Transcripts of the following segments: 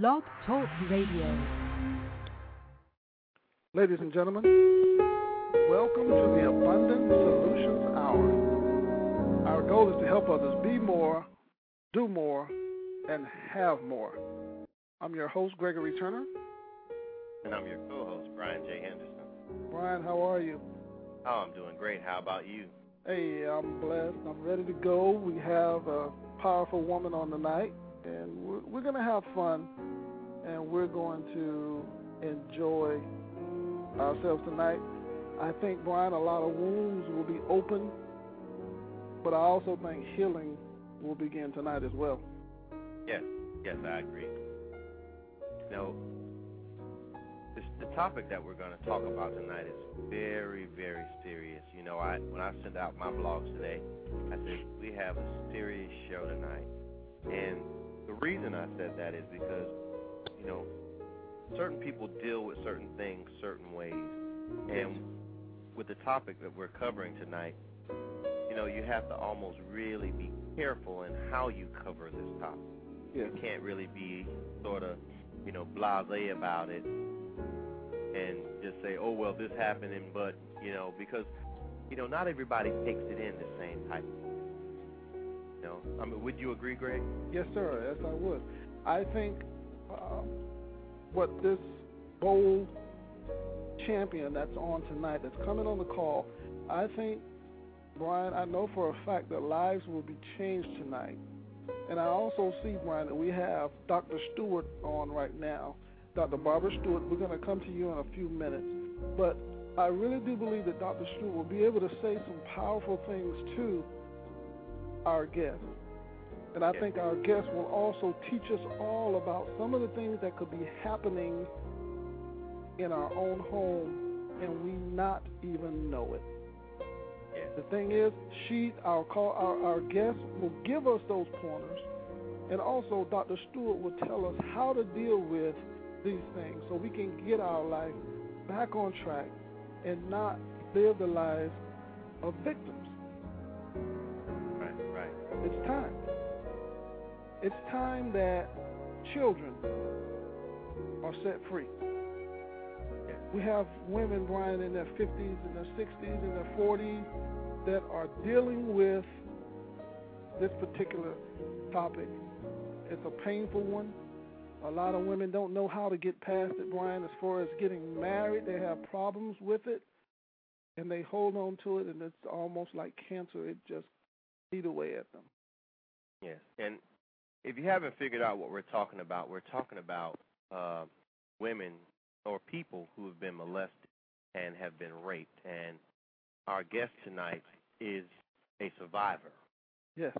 Blog Talk Radio. Ladies and gentlemen, welcome to the Abundant Solutions Hour. Our goal is to help others be more, do more, and have more. I'm your host, Gregory Turner. And I'm your co host, Brian J. Henderson. Brian, how are you? Oh, I'm doing great. How about you? Hey, I'm blessed. I'm ready to go. We have a powerful woman on tonight and we're, we're going to have fun, and we're going to enjoy ourselves tonight. I think, Brian, a lot of wounds will be open, but I also think healing will begin tonight as well. Yes, yes, I agree. Now, this, the topic that we're going to talk about tonight is very, very serious. You know, I when I sent out my blogs today, I said we have a serious show tonight, and the reason I said that is because, you know, certain people deal with certain things certain ways. And with the topic that we're covering tonight, you know, you have to almost really be careful in how you cover this topic. Yes. You can't really be sort of, you know, blasé about it and just say, oh, well, this happened, and but, you know, because, you know, not everybody takes it in the same type know, I mean, would you agree, Greg? Yes, sir. Yes, I would. I think um, what this bold champion that's on tonight, that's coming on the call, I think, Brian, I know for a fact that lives will be changed tonight. And I also see, Brian, that we have Dr. Stewart on right now. Dr. Barbara Stewart, we're going to come to you in a few minutes. But I really do believe that Dr. Stewart will be able to say some powerful things too our guest. And I think our guest will also teach us all about some of the things that could be happening in our own home and we not even know it. The thing is, she, our call, our, our guest, will give us those pointers, and also Dr. Stewart will tell us how to deal with these things, so we can get our life back on track and not live the lives of victims. It's time. It's time that children are set free. We have women, Brian, in their 50s, in their 60s, in their 40s that are dealing with this particular topic. It's a painful one. A lot of women don't know how to get past it, Brian, as far as getting married. They have problems with it, and they hold on to it, and it's almost like cancer. It just eat away at them. Yes, and if you haven't figured out what we're talking about, we're talking about uh, women or people who have been molested and have been raped. And our guest tonight is a survivor. Yes.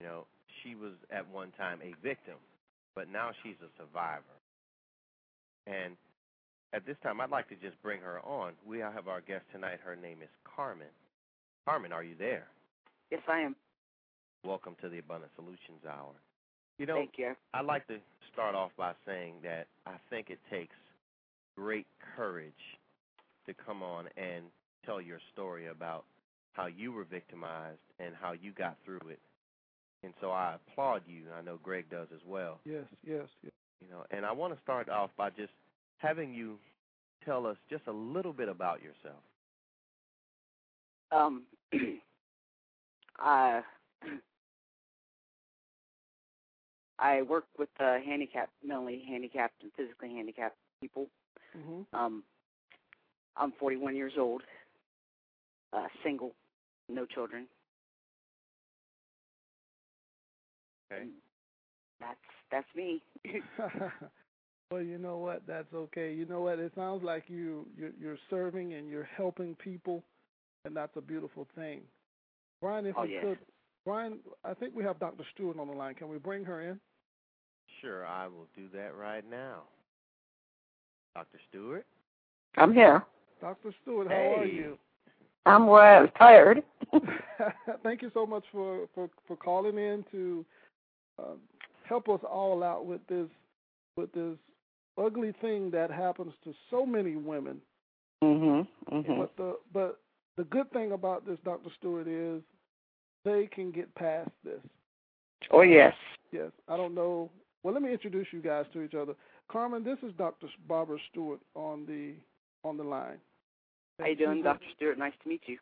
You know, she was at one time a victim, but now she's a survivor. And at this time, I'd like to just bring her on. We have our guest tonight. Her name is Carmen. Carmen, are you there? Yes, I am. Welcome to the Abundant Solutions Hour. You know, Thank you. I'd like to start off by saying that I think it takes great courage to come on and tell your story about how you were victimized and how you got through it. And so I applaud you. I know Greg does as well. Yes, yes, yes. You know, and I want to start off by just having you tell us just a little bit about yourself. Um, I I work with uh, handicapped, mentally handicapped, and physically handicapped people. Mm-hmm. Um, I'm 41 years old, uh, single, no children. Okay. That's that's me. well, you know what? That's okay. You know what? It sounds like you you're, you're serving and you're helping people, and that's a beautiful thing. Brian, if oh, we yes. could, Brian, I think we have Dr. Stewart on the line. Can we bring her in? Sure, I will do that right now. Dr. Stewart? I'm here. Dr. Stewart, how hey. are you? I'm well, tired. Thank you so much for, for, for calling in to uh, help us all out with this with this ugly thing that happens to so many women. Mhm. Mhm. But the but the good thing about this, Dr. Stewart, is they can get past this. Oh yes. Yes. I don't know Well, let me introduce you guys to each other. Carmen, this is Dr. Barbara Stewart on the on the line. How you doing, Dr. Stewart? Nice to meet you.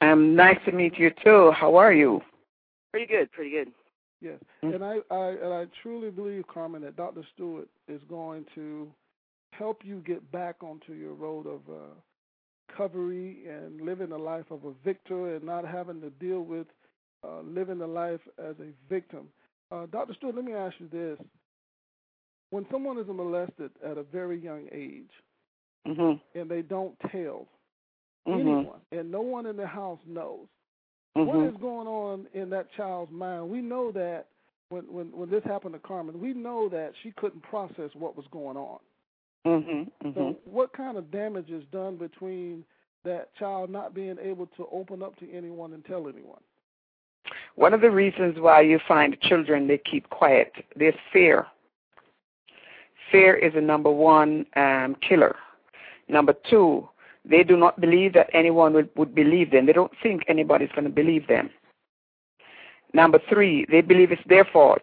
Um, nice to meet you too. How are you? Pretty good, pretty good. Yes, mm-hmm. and I, I and I truly believe, Carmen, that Dr. Stewart is going to help you get back onto your road of uh, recovery and living a life of a victor and not having to deal with uh, living a life as a victim. Uh, Dr. Stewart, let me ask you this. When someone is molested at a very young age mm-hmm. and they don't tell mm-hmm. anyone and no one in the house knows, mm-hmm. what is going on in that child's mind? We know that when, when, when this happened to Carmen, we know that she couldn't process what was going on. Mm-hmm, mm-hmm. So, what kind of damage is done between that child not being able to open up to anyone and tell anyone? One of the reasons why you find children they keep quiet, there's fear. Fear is a number one um, killer. Number two, they do not believe that anyone would, would believe them. They don't think anybody's going to believe them. Number three, they believe it's their fault.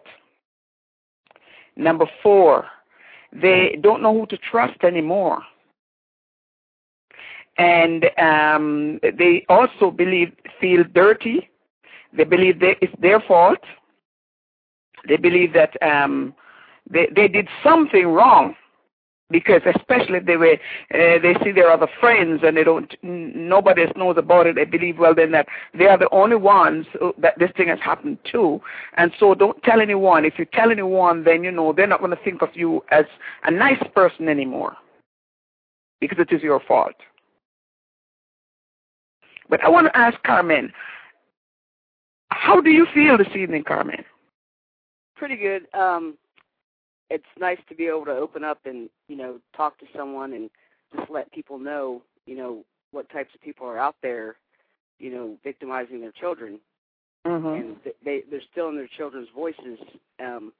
Number four, they don't know who to trust anymore. And um, they also believe feel dirty. They believe that it's their fault. They believe that um, they they did something wrong because especially if they were uh, they see their other friends and they don't nobody else knows about it. They believe well then that they are the only ones that this thing has happened to. And so don't tell anyone. If you tell anyone then you know they're not going to think of you as a nice person anymore. Because it is your fault. But i want to ask carmen how do you feel this evening carmen? Pretty good. Um it's nice to be able to open up and you know talk to someone and just let people know you know what types of people are out there you know victimizing their children. Mm-hmm. and they they're still in their children's voices. Um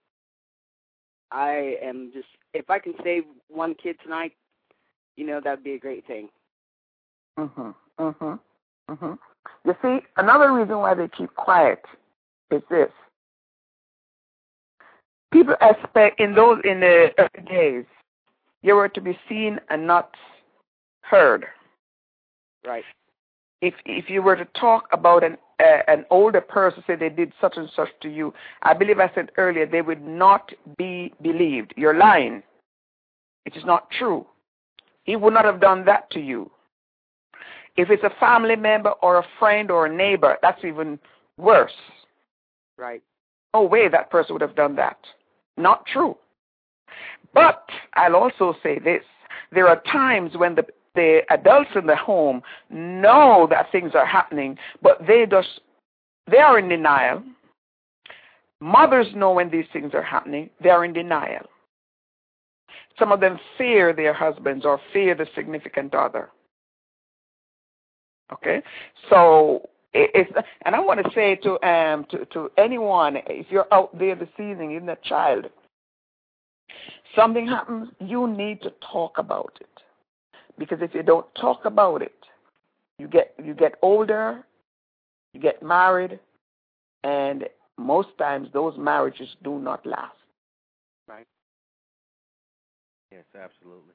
i am just if i can save one kid tonight you know that'd be a great thing. Mhm mhm mhm you see another reason why they keep quiet is this people expect in those in the early days you were to be seen and not heard. Right. If if you were to talk about an uh, an older person, say they did such and such to you, I believe I said earlier they would not be believed. You're lying. It is not true. He would not have done that to you. If it's a family member or a friend or a neighbor, that's even worse. Right. No way that person would have done that. Not true. But I'll also say this there are times when the, the adults in the home know that things are happening, but they just they are in denial. Mothers know when these things are happening, they are in denial. Some of them fear their husbands or fear the significant other. Okay? So it's, and I want to say to um to, to anyone, if you're out there this evening, even a child, something happens, you need to talk about it. Because if you don't talk about it, you get you get older, you get married, and most times those marriages do not last. Right. Yes, absolutely.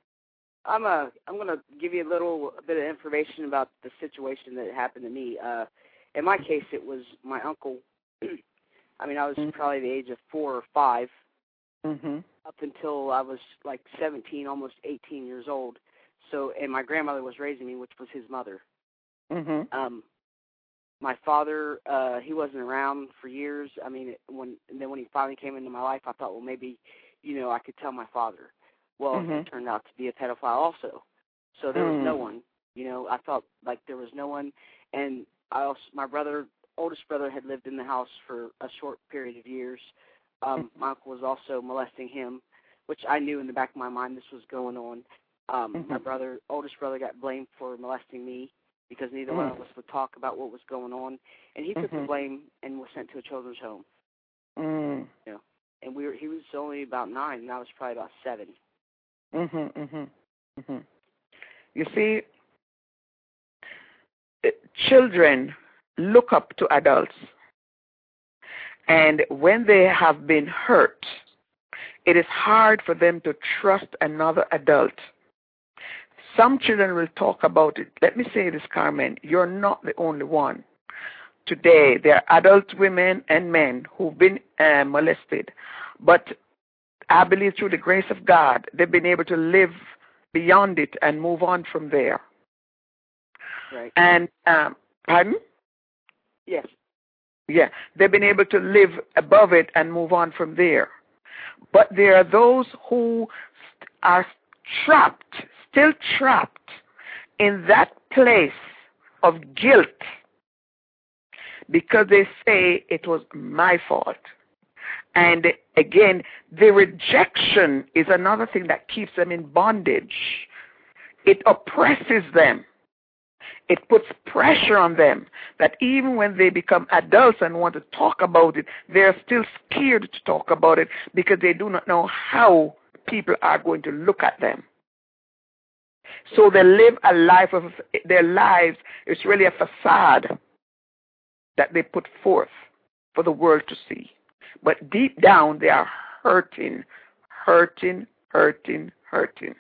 I'm a uh, I'm going to give you a little bit of information about the situation that happened to me. Uh in my case, it was my uncle. I mean, I was mm-hmm. probably the age of four or 5 mm-hmm. up until I was like 17, almost 18 years old. So, and my grandmother was raising me, which was his mother. Mm-hmm. Um, my father, uh, he wasn't around for years. I mean, when and then when he finally came into my life, I thought, well, maybe, you know, I could tell my father. Well, mm-hmm. he turned out to be a pedophile also. So there was no mm. one. You know, I felt like there was no one, and I also my brother, oldest brother, had lived in the house for a short period of years. Um, my uncle was also molesting him, which I knew in the back of my mind this was going on. Um, mm-hmm. My brother, oldest brother, got blamed for molesting me because neither mm-hmm. one of us would talk about what was going on, and he took mm-hmm. the blame and was sent to a children's home. Mm. You know, and we were he was only about nine, and I was probably about seven. Mhm, mhm, mhm. You see, children look up to adults. And when they have been hurt, it is hard for them to trust another adult. Some children will talk about it. Let me say this, Carmen, you're not the only one. Today, there are adult women and men who've been uh, molested, but I believe through the grace of God, they've been able to live beyond it and move on from there. Right. And um, pardon? Yes. Yeah, they've been able to live above it and move on from there. But there are those who are trapped, still trapped in that place of guilt because they say it was my fault. And again, the rejection is another thing that keeps them in bondage. It oppresses them. It puts pressure on them that even when they become adults and want to talk about it, they're still scared to talk about it because they do not know how people are going to look at them. So they live a life of their lives, it's really a facade that they put forth for the world to see. But deep down, they are hurting, hurting, hurting, hurting.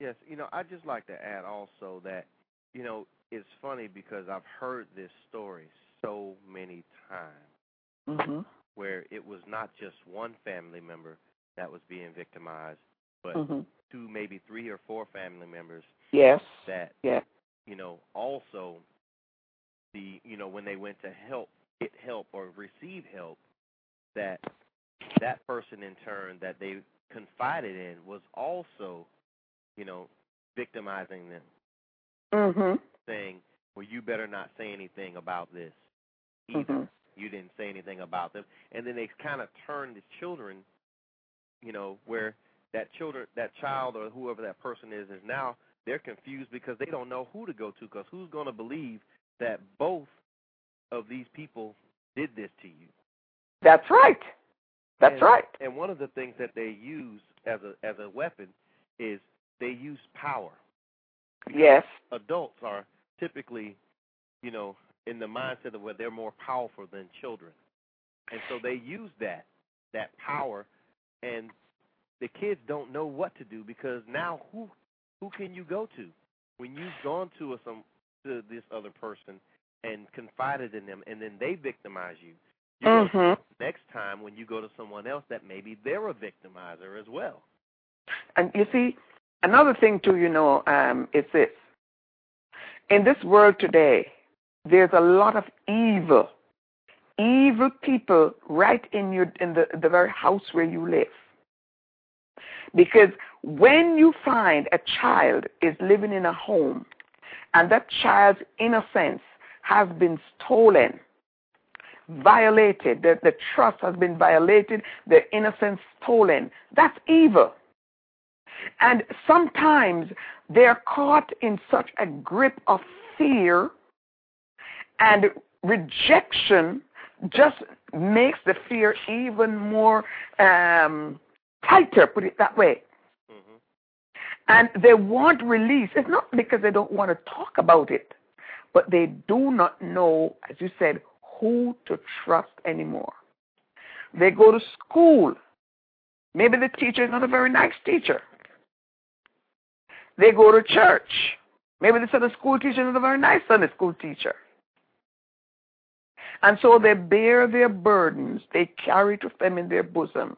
Yes, you know, I'd just like to add also that, you know, it's funny because I've heard this story so many times mm-hmm. where it was not just one family member that was being victimized, but mm-hmm. two, maybe three or four family members. Yes. That, yeah. you know, also the, you know, when they went to help, get help or receive help, that that person in turn that they confided in was also you know, victimizing them. Mm-hmm. Saying, well, you better not say anything about this either. Mm-hmm. You didn't say anything about them. And then they kind of turn the children, you know, where that children, that child or whoever that person is, is now they're confused because they don't know who to go to because who's going to believe that both of these people did this to you? That's right. That's and, right. And one of the things that they use as a as a weapon is they use power. Yes. Adults are typically, you know, in the mindset of where they're more powerful than children. And so they use that that power and the kids don't know what to do because now who who can you go to when you've gone to a, some to this other person and confided in them and then they victimize you. you mm-hmm. next time when you go to someone else that maybe they're a victimizer as well. And you see, Another thing, too, you know, um, is this. In this world today, there's a lot of evil, evil people right in your in the, the very house where you live. Because when you find a child is living in a home and that child's innocence has been stolen, violated, the, the trust has been violated, the innocence stolen, that's evil. And sometimes they're caught in such a grip of fear and rejection just makes the fear even more um, tighter, put it that way. Mm-hmm. And they want release. It's not because they don't want to talk about it, but they do not know, as you said, who to trust anymore. They go to school. Maybe the teacher is not a very nice teacher. They go to church. Maybe the Sunday school teacher is a very nice Sunday school teacher. And so they bear their burdens, they carry to them in their bosom.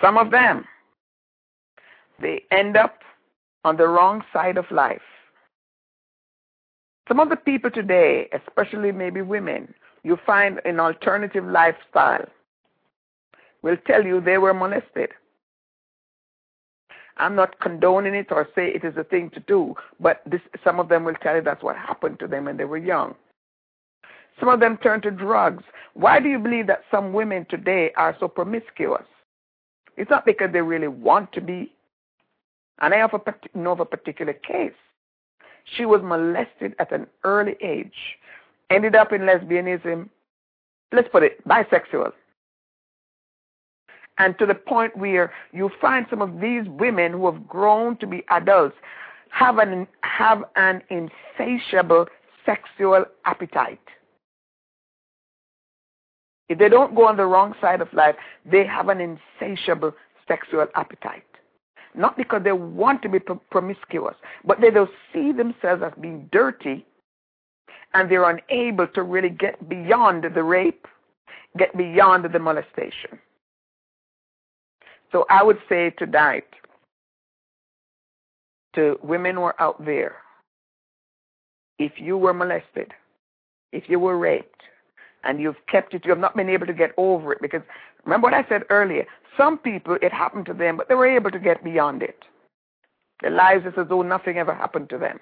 Some of them, they end up on the wrong side of life. Some of the people today, especially maybe women, you find an alternative lifestyle, will tell you they were molested. I'm not condoning it or say it is a thing to do, but this, some of them will tell you that's what happened to them when they were young. Some of them turn to drugs. Why do you believe that some women today are so promiscuous? It's not because they really want to be. And I have a, know of a particular case. She was molested at an early age, ended up in lesbianism, let's put it, bisexual and to the point where you find some of these women who have grown to be adults have an have an insatiable sexual appetite. if they don't go on the wrong side of life, they have an insatiable sexual appetite. Not because they want to be promiscuous, but they don't see themselves as being dirty and they're unable to really get beyond the rape, get beyond the molestation. So I would say tonight to women who are out there, if you were molested, if you were raped, and you've kept it, you have not been able to get over it because remember what I said earlier, some people it happened to them, but they were able to get beyond it. Their lives is as though nothing ever happened to them.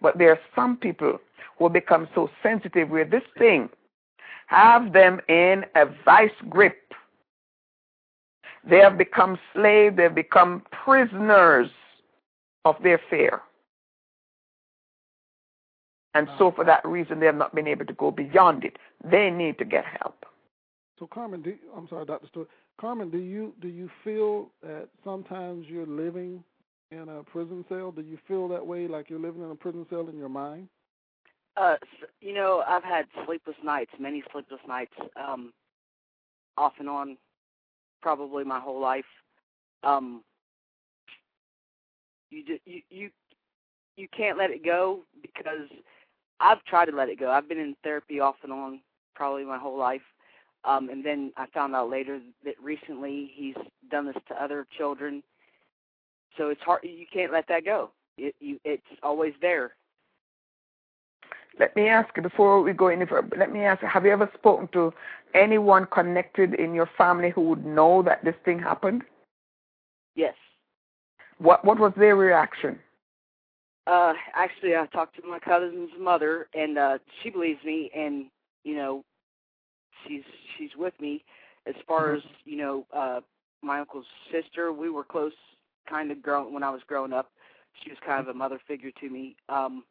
But there are some people who become so sensitive where this thing have them in a vice grip. They have become slaves, they have become prisoners of their fear. And so for that reason, they have not been able to go beyond it. They need to get help. So Carmen, do, I'm sorry, Dr. Stewart. Carmen, do you do you feel that sometimes you're living in a prison cell? Do you feel that way, like you're living in a prison cell in your mind? Uh, you know, I've had sleepless nights, many sleepless nights, um, off and on, probably my whole life. Um, you just, you you you can't let it go because I've tried to let it go. I've been in therapy off and on probably my whole life. Um, and then I found out later that recently he's done this to other children. So it's hard. You can't let that go. It, you, it's always there. Let me ask you before we go any further. Let me ask you: Have you ever spoken to anyone connected in your family who would know that this thing happened? Yes. What What was their reaction? Uh, actually, I talked to my cousin's mother, and uh, she believes me, and you know, she's she's with me. As far mm-hmm. as you know, uh, my uncle's sister, we were close, kind of grown when I was growing up. She was kind of a mother figure to me. Um,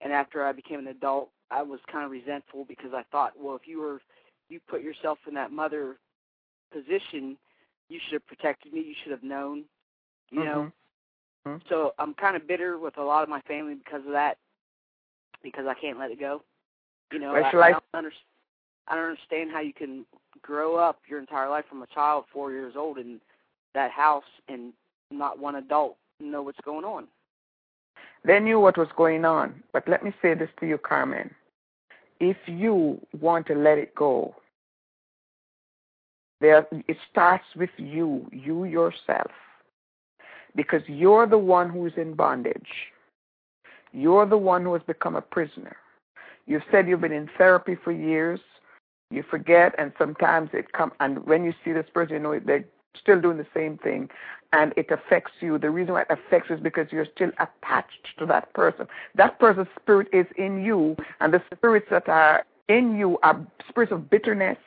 and after I became an adult, I was kind of resentful because I thought, well, if you were, you put yourself in that mother position, you should have protected me. You should have known, you mm-hmm. know. Mm-hmm. So I'm kind of bitter with a lot of my family because of that, because I can't let it go. You know, I, I, don't understand. I don't understand how you can grow up your entire life from a child, four years old, in that house and not one adult know what's going on. They knew what was going on. But let me say this to you, Carmen. If you want to let it go, there, it starts with you, you yourself because you're the one who's in bondage. You're the one who has become a prisoner. You've said you've been in therapy for years. You forget, and sometimes it comes, and when you see this person, you know they're still doing the same thing, and it affects you. The reason why it affects you is because you're still attached to that person. That person's spirit is in you, and the spirits that are in you are spirits of bitterness,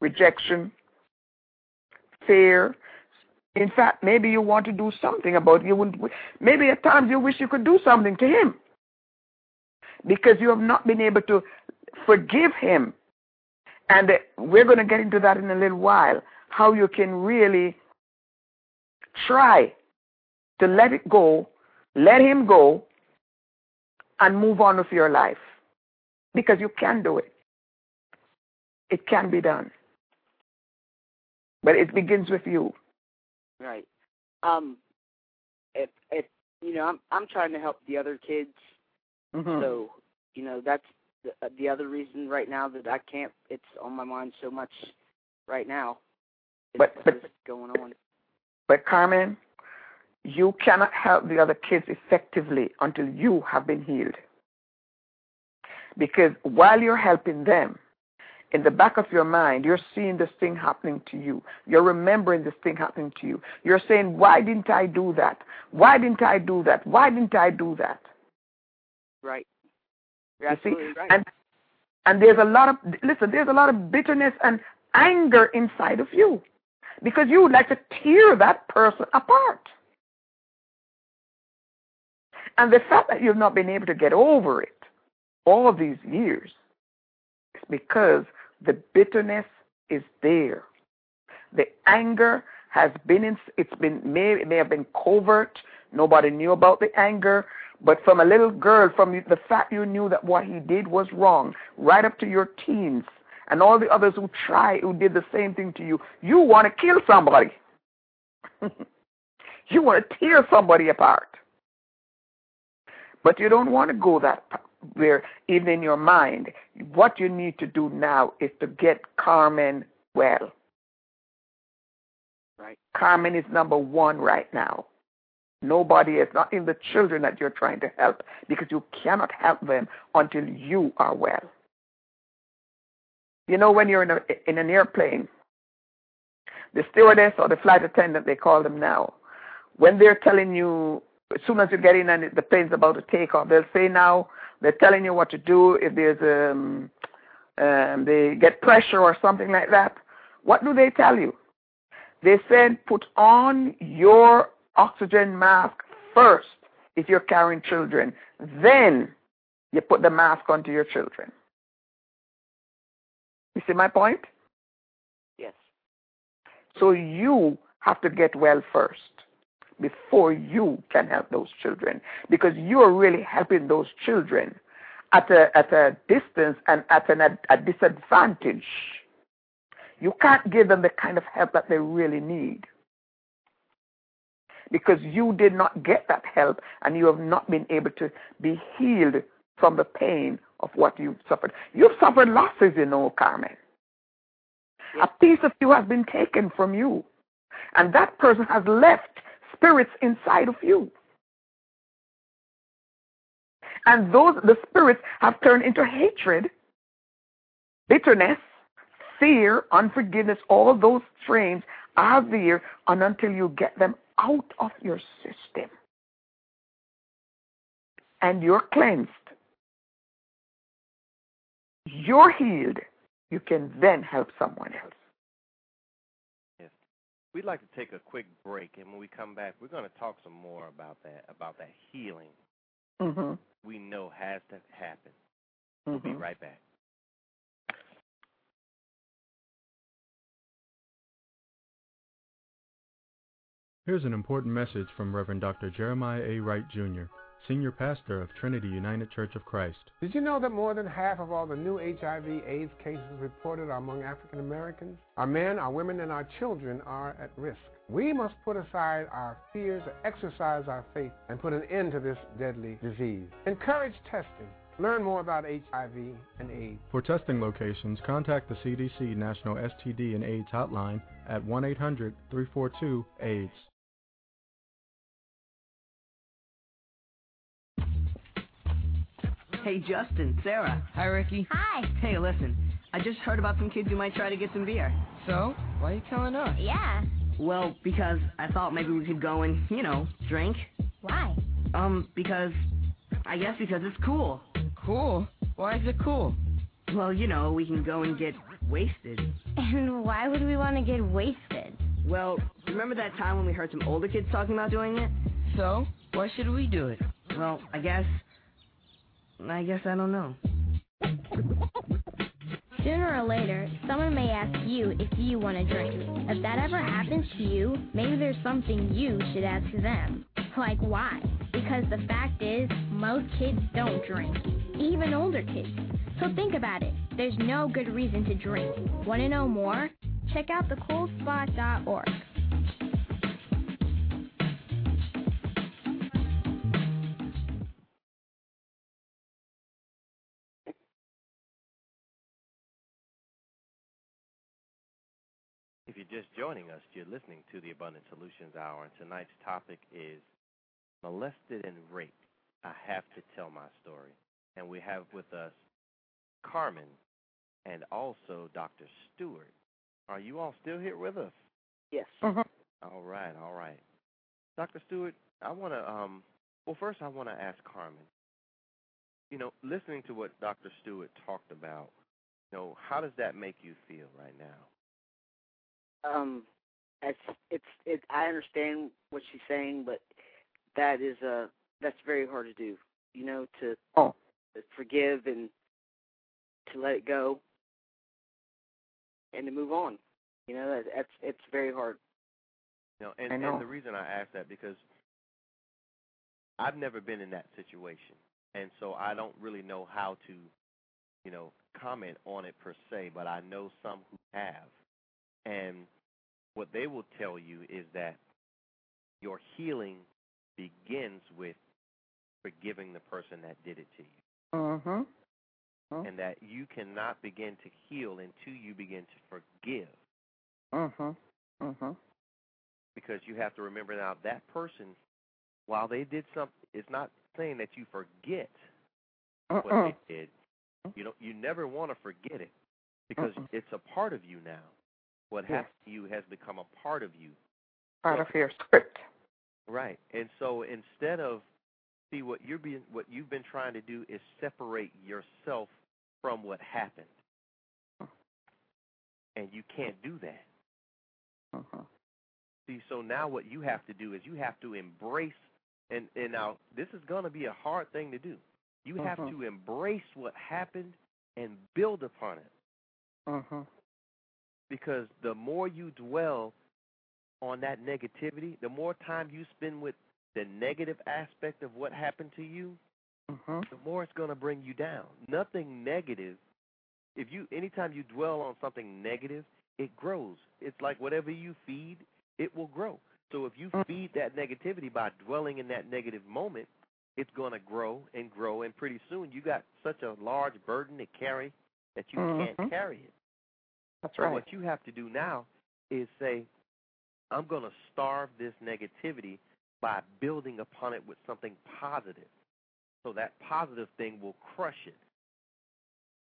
rejection, fear, in fact, maybe you want to do something about it. You would, maybe at times you wish you could do something to him because you have not been able to forgive him. And we're going to get into that in a little while, how you can really try to let it go, let him go, and move on with your life. Because you can do it. It can be done. But it begins with you. Right. Um, if if you know, I'm I'm trying to help the other kids. Mm-hmm. So you know, that's the, the other reason right now that I can't. It's on my mind so much right now. But but going on. But Carmen, you cannot help the other kids effectively until you have been healed. Because while you're helping them, in the back of your mind, you're seeing this thing happening to you. You're remembering this thing happening to you. You're saying, Why didn't I do that? Why didn't I do that? Why didn't I do that? Right. You're you see? right. And, and there's a lot of, listen, there's a lot of bitterness and anger inside of you because you would like to tear that person apart. And the fact that you've not been able to get over it all these years is because the bitterness is there. The anger has been in, it's been may it may have been covert. Nobody knew about the anger, but from a little girl, from the fact you knew that what he did was wrong, right up to your teens, and all the others who try, who did the same thing to you, you want to kill somebody. you want to tear somebody apart. But you don't want to go that where, even in your mind, what you need to do now is to get Carmen well. Right. Carmen is number one right now. Nobody is, not in the children that you're trying to help, because you cannot help them until you are well. You know, when you're in, a, in an airplane, the stewardess or the flight attendant, they call them now, when they're telling you, as soon as you get in and the plane's about to take off, they'll say now, they're telling you what to do if there's um, um, they get pressure or something like that. What do they tell you? They said put on your oxygen mask first if you're carrying children. Then you put the mask onto your children. You see my point? Yes. So you have to get well first before you can help those children because you're really helping those children at a, at a distance and at an, a disadvantage. You can't give them the kind of help that they really need because you did not get that help and you have not been able to be healed from the pain of what you've suffered. You've suffered losses, you know, Carmen. A piece of you has been taken from you, and that person has left spirits inside of you. And those the spirits have turned into hatred, bitterness, fear, unforgiveness, all those strains are there and until you get them out of your system. And you're cleansed. You're healed. You can then help someone else. Yes. We'd like to take a quick break, and when we come back, we're going to talk some more about that, about that healing Mm-hmm. we know has to happen. Mm-hmm. We'll be right back. Here's an important message from Reverend Dr. Jeremiah A. Wright, Jr., Senior Pastor of Trinity United Church of Christ. Did you know that more than half of all the new HIV AIDS cases reported are among African Americans? Our men, our women, and our children are at risk. We must put aside our fears, exercise our faith, and put an end to this deadly disease. Encourage testing. Learn more about HIV and AIDS. For testing locations, contact the CDC National STD and AIDS hotline at 1 800 342 AIDS. Hey, Justin, Sarah. Hi, Ricky. Hi. Hey, listen. I just heard about some kids who might try to get some beer. So, why are you telling us? Yeah. Well, because I thought maybe we could go and, you know, drink. Why? Um, because. I guess because it's cool. Cool. Why is it cool? Well, you know, we can go and get wasted. And why would we want to get wasted? Well, remember that time when we heard some older kids talking about doing it? So, why should we do it? Well, I guess. I guess I don't know. Sooner or later, someone may ask you if you want to drink. If that ever happens to you, maybe there's something you should ask them. Like why? Because the fact is, most kids don't drink, even older kids. So think about it. There's no good reason to drink. Want to know more? Check out thecoolspot.org. just joining us, you're listening to the Abundant Solutions Hour, and tonight's topic is molested and raped. I have to tell my story. And we have with us Carmen and also Dr. Stewart. Are you all still here with us? Yes. All right, all right. Dr. Stewart, I want to, um, well, first I want to ask Carmen. You know, listening to what Dr. Stewart talked about, you know, how does that make you feel right now? Um, it's it's it. I understand what she's saying, but that is uh that's very hard to do. You know, to Oh. forgive and to let it go and to move on. You know, that, that's it's very hard. You know, and, know. and the reason I ask that because I've never been in that situation, and so I don't really know how to, you know, comment on it per se, but I know some who have. And what they will tell you is that your healing begins with forgiving the person that did it to you. Mhm. And that you cannot begin to heal until you begin to forgive. Mhm. Mhm. Because you have to remember now that person, while they did something, it's not saying that you forget what Mm-mm. they did. You know, you never want to forget it because Mm-mm. it's a part of you now. What Yes. happened to you has become a part of you. Part of your script. Right. And so instead of see what you're being what you've been trying to do is separate yourself from what happened. And you can't do that. Mhm. See, so now what you have to do is you have to embrace and and now this is going to be a hard thing to do. You have Mhm. to embrace what happened and build upon it Mhm. Because the more you dwell on that negativity, the more time you spend with the negative aspect of what happened to you, Mhm. the more it's going to bring you down. Nothing negative. If you anytime you dwell on something negative, it grows. It's like whatever you feed, it will grow. So if you feed that negativity by dwelling in that negative moment, it's going to grow and grow and pretty soon you got such a large burden to carry that you Mhm. can't carry it. That's So right. what you have to do now is say, I'm going to starve this negativity by building upon it with something positive. So that positive thing will crush it.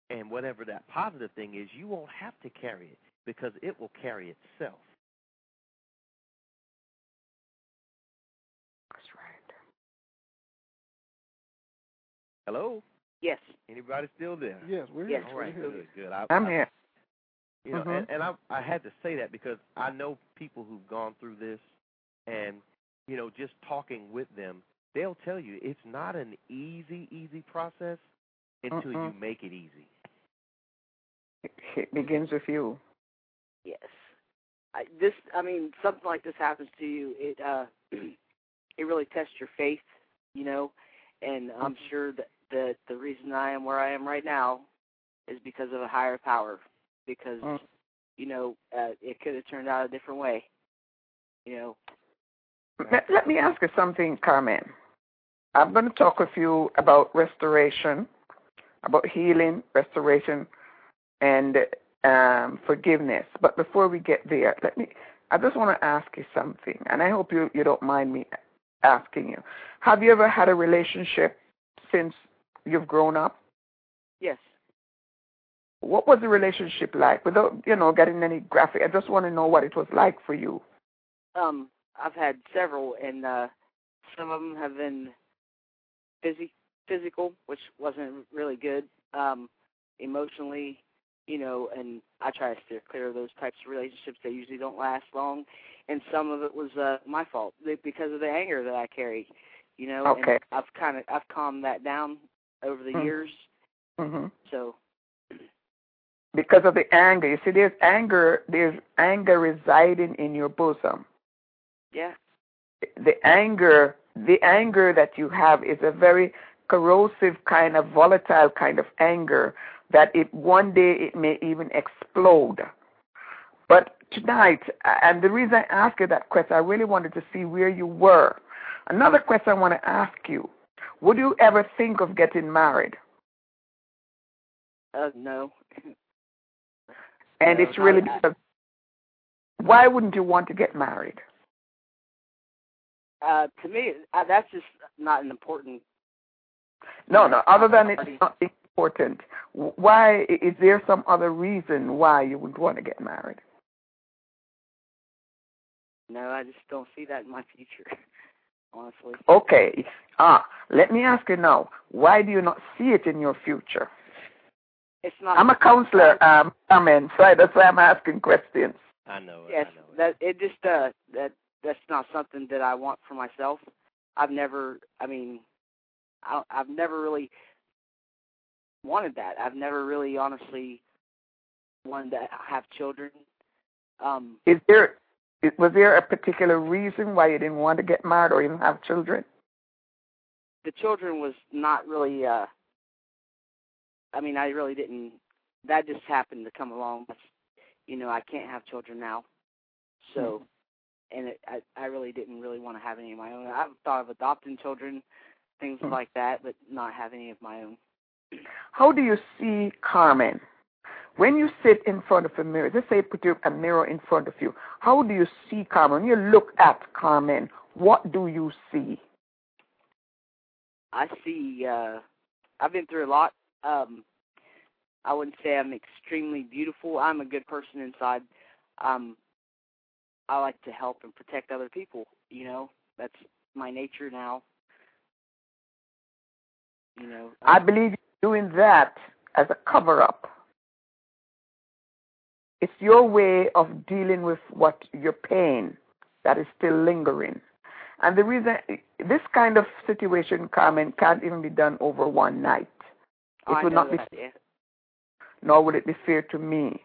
And whatever that positive thing is, you won't have to carry it because it will carry itself. That's right. Hello? Yes. Anybody still there? Yes, we're Yes, here. All right, we're here. good, good. I, I'm I- here. You know, Mhm. and, and I I had to say that because I know people who've gone through this, and you know, just talking with them, they'll tell you it's not an easy, easy process until you Mm-mm. make it easy. It begins with you. Yes. I, this, I mean, something like this happens to you. It, uh, it really tests your faith, you know. And I'm sure that that the reason I am where I am right now is because of a higher power. Because Mm. you know, uh, it could have turned out a different way. You know. Let, let me ask you something, Carmen. I'm going to talk with you about restoration, about healing, restoration, and um, forgiveness. But before we get there, let me. I just want to ask you something, and I hope you you don't mind me asking you. Have you ever had a relationship since you've grown up? Yes. What was the relationship like? Without you know getting any graphic, I just want to know what it was like for you. Um, I've had several, and uh, some of them have been physi- physical, which wasn't really good. Um, emotionally, you know, and I try to steer clear of those types of relationships. They usually don't last long, and some of it was uh, my fault because of the anger that I carry. You know, Okay. and I've kind of I've calmed that down over the Mm. years. hmm So Because of the anger, you see, there's anger. There's anger residing in your bosom. yeah, the anger the anger that you have is a very corrosive kind of volatile kind of anger that it one day it may even explode. But tonight and the reason i asked you that question i really wanted to see where you were. Another question i want to ask you would you ever think of getting married? Uh, no, and it's really because why wouldn't you want to get married uh, to me uh, that's just not an important. No, no. Other than it's not important, why is there some other reason why you would want to get married? No, I just don't see that in my future. Honestly. Okay. Ah, let me ask you now. Why do you not see it in your future? It's not. I'm a counselor, um, Amen. So that's why I'm asking questions. I know. it, Yes, I know. it. that it just uh that that's not something that I want for myself. I've never. I mean, I, I've never really wanted that. I've never really, honestly, wanted to have children. Um, Is there? was there a particular reason why you didn't want to get married or even have children? the children was not really uh I mean, I really didn't. That just happened to come along. You know, I can't have children now, so, mm-hmm. and it, I I really didn't really want to have any of my own. I've thought of adopting children, things mm-hmm. like that, but not have any of my own. How do you see Carmen? When you sit in front of a mirror, let's say put a mirror in front of you, how do you see Carmen? When you look at Carmen, what do you see? I see. uh I've been through a lot. Um I wouldn't say I'm extremely beautiful. I'm a good person inside. Um I like to help and protect other people, you know. That's my nature now. You know. I believe doing that as a cover up. It's your way of dealing with what your pain that is still lingering. And the reason this kind of situation, Carmen, can't even be done over one night. It oh, would not that, be, yeah. nor would it be fair to me.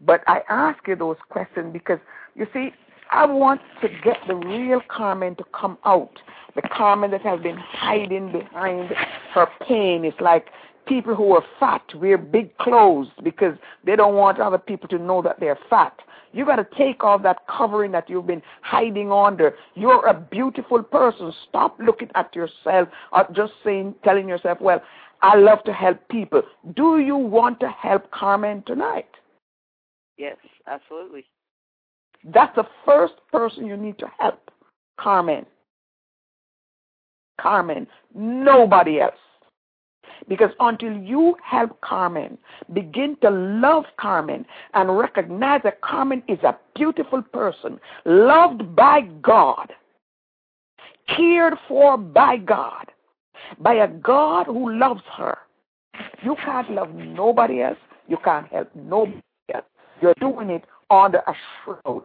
But I ask you those questions because you see, I want to get the real Carmen to come out. The Carmen that has been hiding behind her pain. It's like people who are fat wear big clothes because they don't want other people to know that they're fat. You got to take off that covering that you've been hiding under. You're a beautiful person. Stop looking at yourself or just saying, telling yourself, well, I love to help people. Do you want to help Carmen tonight? Yes, absolutely. That's the first person you need to help, Carmen. Carmen, nobody else. Because until you help Carmen, begin to love Carmen and recognize that Carmen is a beautiful person, loved by God, cared for by God, by a God who loves her. You can't love nobody else. You can't help nobody else. You're doing it under a shroud.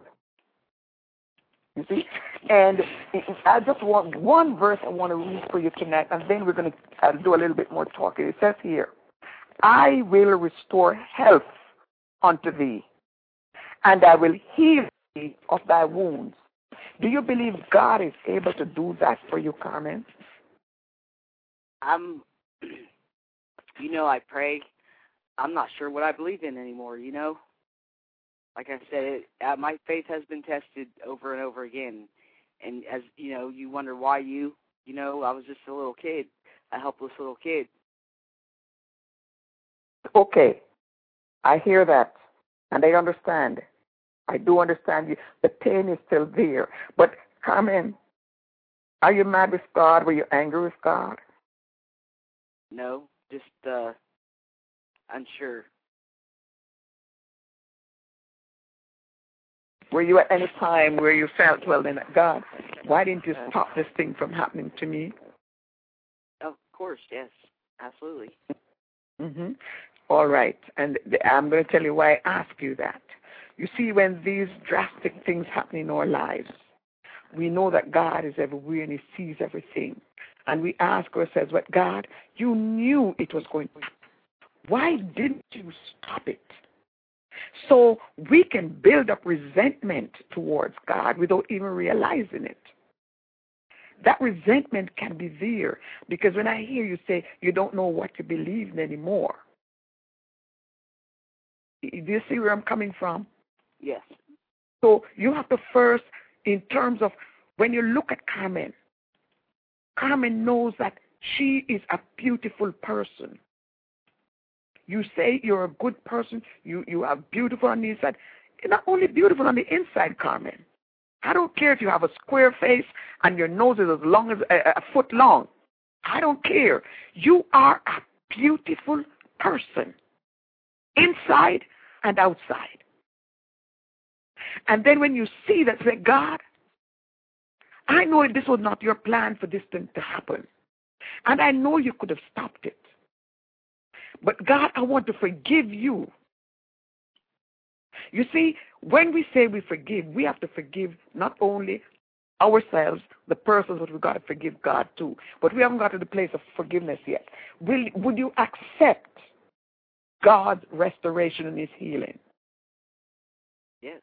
You see? And I just want one verse I want to read for you tonight, and then we're going to do a little bit more talking. It says here, I will restore health unto thee, and I will heal thee of thy wounds. Do you believe God is able to do that for you, Carmen? I'm, you know, I pray. I'm not sure what I believe in anymore, you know? like I said, it, uh, my faith has been tested over and over again. And as you know, you wonder why you, you know, I was just a little kid, a helpless little kid. Okay, I hear that, and I understand. I do understand you. The pain is still there, but Carmen, are you mad with God? Were you angry with God? No, just uh unsure. Were you at any time where you felt, well, then, God, why didn't you stop this thing from happening to me? Of course, yes, absolutely. Mhm. All right, and I'm going to tell you why I ask you that. You see, when these drastic things happen in our lives, we know that God is everywhere and He sees everything. And we ask ourselves, "But God, you knew it was going to happen. Why didn't you stop it? So we can build up resentment towards God without even realizing it. That resentment can be there because when I hear you say you don't know what to believe in anymore, do you see where I'm coming from? Yes. So you have to first, in terms of when you look at Carmen, Carmen knows that she is a beautiful person. You say you're a good person. You you are beautiful on the inside. You're not only beautiful on the inside, Carmen. I don't care if you have a square face and your nose is as long as a, a foot long. I don't care. You are a beautiful person, inside and outside. And then when you see that, say, God, I know this was not your plan for this thing to happen. And I know you could have stopped it. But God, I want to forgive you. You see, when we say we forgive, we have to forgive not only ourselves, the persons, but we've got to forgive God too. But we haven't got to the place of forgiveness yet. Will, would you accept God's restoration and His healing? Yes.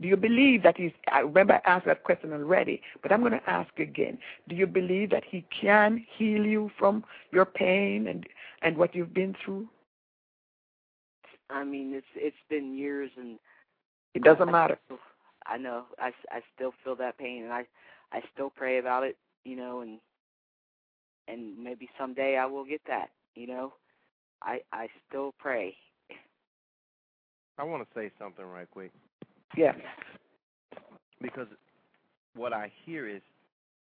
Do you believe that He's? I remember I asked that question already, but I'm going to ask again. Do you believe that He can heal you from your pain and and what you've been through? I mean, it's it's been years, and it doesn't matter. I know. I, I still feel that pain, and I I still pray about it. You know, and and maybe someday I will get that. You know, I I still pray. I want to say something right quick. Yeah. Because what I hear is,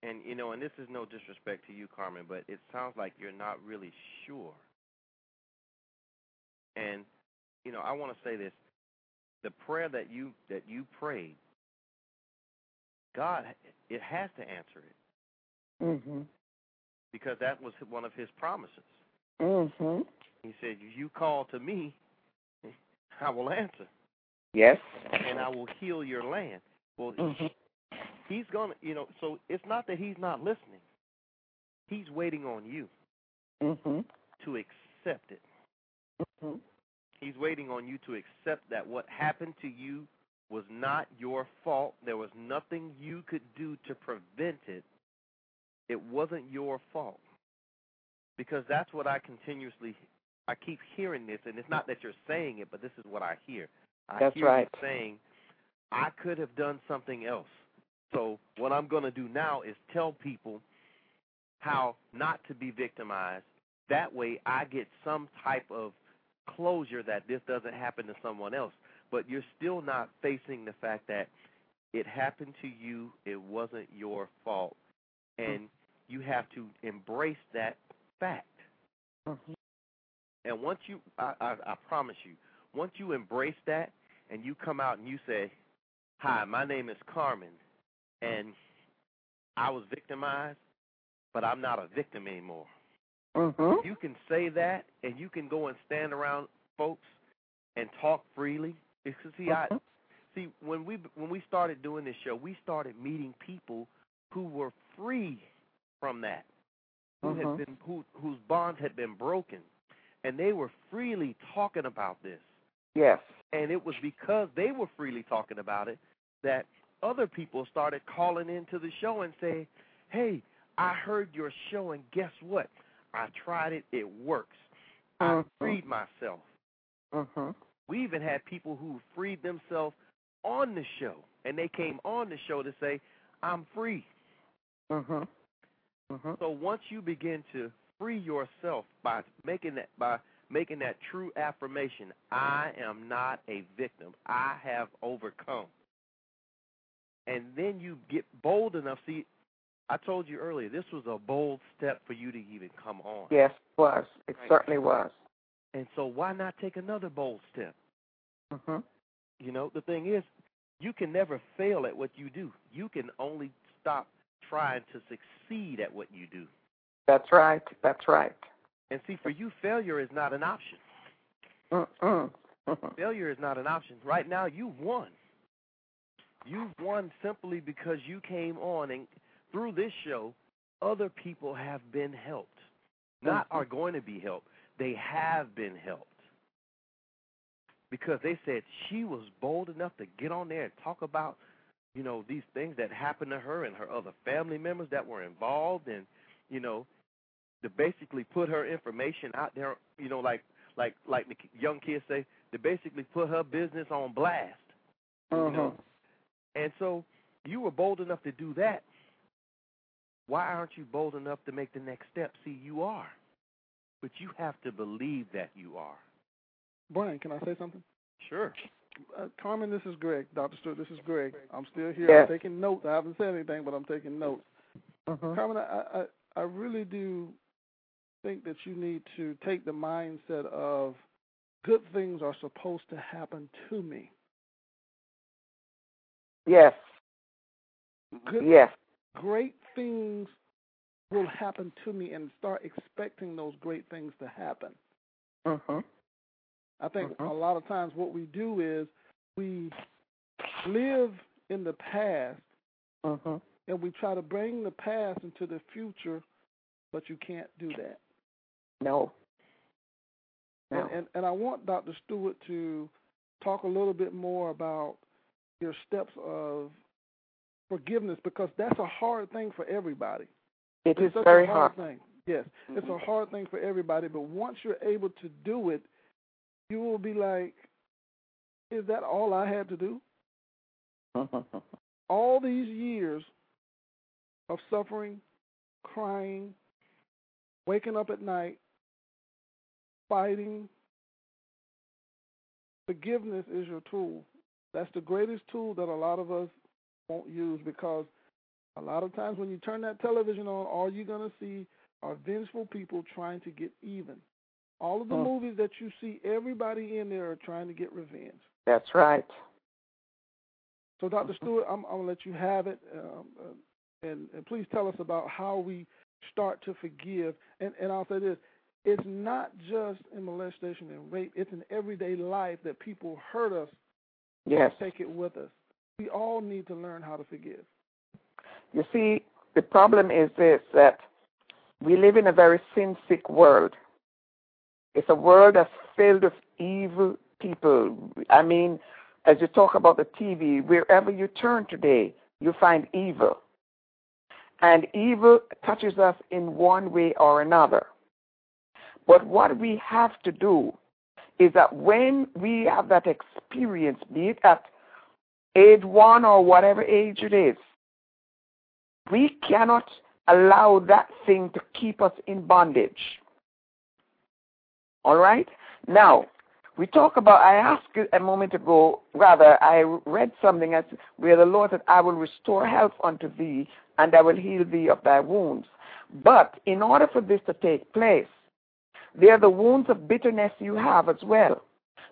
and you know, and this is no disrespect to you, Carmen, but it sounds like you're not really sure. And you know, I want to say this: the prayer that you that you prayed, God, it has to answer it. Mhm. Because that was one of His promises. Mhm. He said, "You call to me, I will answer." Yes. And I will heal your land. Well, mm-hmm. he's gonna, you know. So it's not that he's not listening. He's waiting on you mm-hmm. to accept it. Mm-hmm. He's waiting on you to accept that what happened to you was not your fault. There was nothing you could do to prevent it. It wasn't your fault. Because that's what I continuously I keep hearing this and it's not that you're saying it, but this is what I hear. I That's hear right. you saying, I could have done something else. So what I'm going to do now is tell people how not to be victimized. That way I get some type of closure that this doesn't happen to someone else. But you're still not facing the fact that it happened to you, it wasn't your fault. And you have to embrace that fact. Mm-hmm. And once you, I, I, I promise you, once you embrace that and you come out and you say, Hi, my name is Carmen, and I was victimized, but I'm not a victim anymore. Mm-hmm. You can say that, and you can go and stand around folks and talk freely. Because see, mm-hmm. I see when we when we started doing this show, we started meeting people who were free from that, who mm-hmm. had been who whose bonds had been broken, and they were freely talking about this. Yes. And it was because they were freely talking about it that other people started calling into the show and saying, "Hey, I heard your show, and guess what? I tried it. It works. Mm-hmm. I freed myself." Mm-hmm. We even had people who freed themselves on the show, and they came on the show to say, "I'm free." Mm-hmm. Mm-hmm. So once you begin to free yourself by making that by making that true affirmation, I am not a victim. I have overcome. And then you get bold enough. See, I told you earlier, this was a bold step for you to even come on. Yes, it was. It right. certainly was. And so why not take another bold step? Mm-hmm. You know, the thing is, you can never fail at what you do. You can only stop trying to succeed at what you do. That's right. That's right. And see, for you, failure is not an option. Mm-mm. failure is not an option. Right now, you've won. You've won simply because you came on, and through this show, other people have been helped. Not mm-hmm. are going to be helped. They have been helped. Because they said she was bold enough to get on there and talk about, you know, these things that happened to her and her other family members that were involved, and you know, to basically put her information out there, you know, like like like the young kids say, to basically put her business on blast. Mm-hmm. You know, and so you were bold enough to do that. Why aren't you bold enough to make the next step? See, you are, but you have to believe that you are. Brian, can I say something? Sure. Uh, Carmen, this is Greg. Dr. Stewart, this is Greg. I'm still here. Yes. I'm taking notes. I haven't said anything, but I'm taking notes. Mm-hmm. Carmen, I, I I really do think that you need to take the mindset of good things are supposed to happen to me. Yes. Good, yes. Great things will happen to me and start expecting those great things to happen. Mm-hmm. I think mm-hmm. a lot of times what we do is we live in the past mm-hmm. and we try to bring the past into the future, but you can't do that. No. no. And, and and I want Dr. Stewart to talk a little bit more about your steps of forgiveness because that's a hard thing for everybody. It it's is very a hard, hard. thing. Yes, mm-hmm. it's a hard thing for everybody. But once you're able to do it, you will be like, "Is that all I had to do?" all these years of suffering, crying, waking up at night, fighting. Forgiveness is your tool. That's the greatest tool that a lot of us won't use because a lot of times when you turn that television on, all you're going to see are vengeful people trying to get even. All of the oh. movies that you see, everybody in there are trying to get revenge. That's right. So, Dr. Stewart, I'm, I'm going to let you have it. Um, uh, and, and please tell us about how we start to forgive. And, and I'll say this it's not just in molestation and rape, it's in everyday life that people hurt us. Yes. Take it with us. We all need to learn how to forgive. You see, the problem is this that we live in a very sin sick world. It's a world that's filled with evil people. I mean, as you talk about the TV, wherever you turn today, you find evil. And evil touches us in one way or another. But what we have to do is that when we have that experience, be it at age one or whatever age it is, we cannot allow that thing to keep us in bondage. All right? Now, we talk about, I asked a moment ago, rather, I read something as where the Lord said, I will restore health unto thee, and I will heal thee of thy wounds. But in order for this to take place, there are the wounds of bitterness you have as well,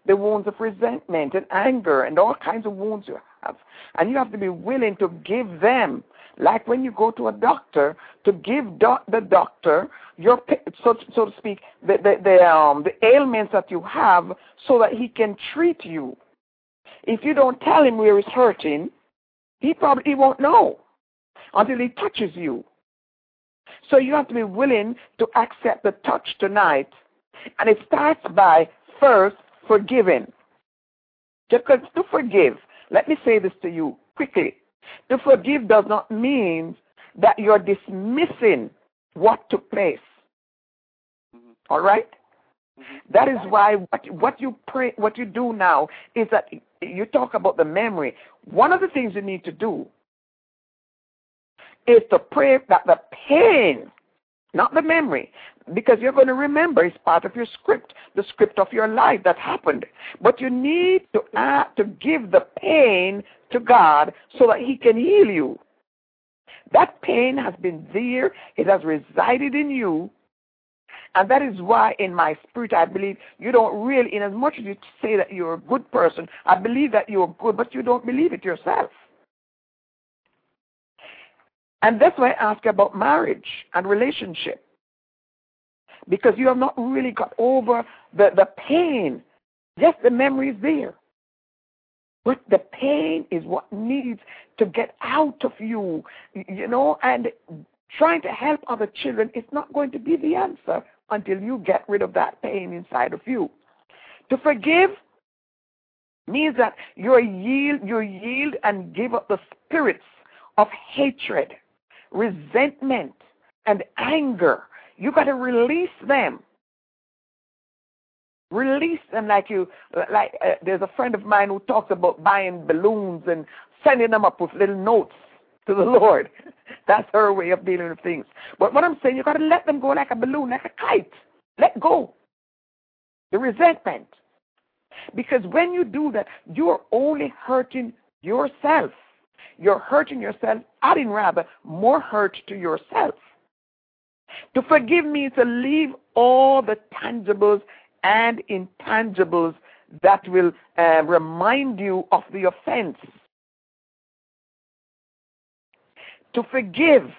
the wounds of resentment and anger, and all kinds of wounds you have. And you have to be willing to give them. Like when you go to a doctor to give the doctor your so so to speak the the the, um, the ailments that you have so that he can treat you. If you don't tell him where he's hurting he probably he won't know until he touches you so you have to be willing to accept the touch tonight and it starts by first forgiving just to forgive let me say this to you quickly to forgive does not mean that you're dismissing what took place. Mm-hmm. All right? Mm-hmm. That is why what, what you pray, what you do now is that you talk about the memory. One of the things you need to do is to pray that the pain, not the memory, because you're going to remember it's part of your script, the script of your life that happened. But you need to add, to give the pain to God so that He can heal you. That pain has been there, it has resided in you. And that is why, in my spirit, I believe you don't really, in as much as you say that you're a good person, I believe that you're good, but you don't believe it yourself. And that's why I ask about marriage and relationship. Because you have not really got over the, the pain. Yes, the memory is there. But the pain is what needs to get out of you, you know, and trying to help other children is not going to be the answer until you get rid of that pain inside of you. To forgive means that you yield, you yield and give up the spirits of hatred, resentment, and anger. You got to release them. Release them like you, like uh, there's a friend of mine who talks about buying balloons and sending them up with little notes to the Lord. That's her way of dealing with things. But what I'm saying, you got to let them go like a balloon, like a kite. Let go. The resentment. Because when you do that, you're only hurting yourself. You're hurting yourself, adding rather more hurt to yourself. To forgive means to leave all the tangibles and intangibles that will uh, remind you of the offense. To forgive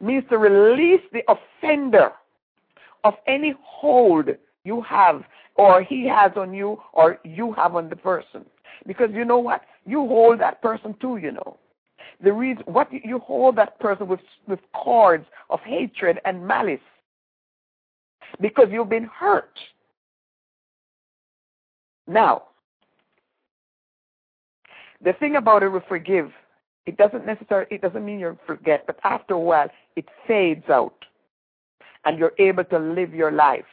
means to release the offender of any hold you have or he has on you or you have on the person. Because you know what? You hold that person too, you know. The reason what you hold that person with with cords of hatred and malice because you've been hurt. Now, The thing about it with forgive, it doesn't necessarily, it doesn't mean you forget, but after a while, it fades out. And you're able to live your life.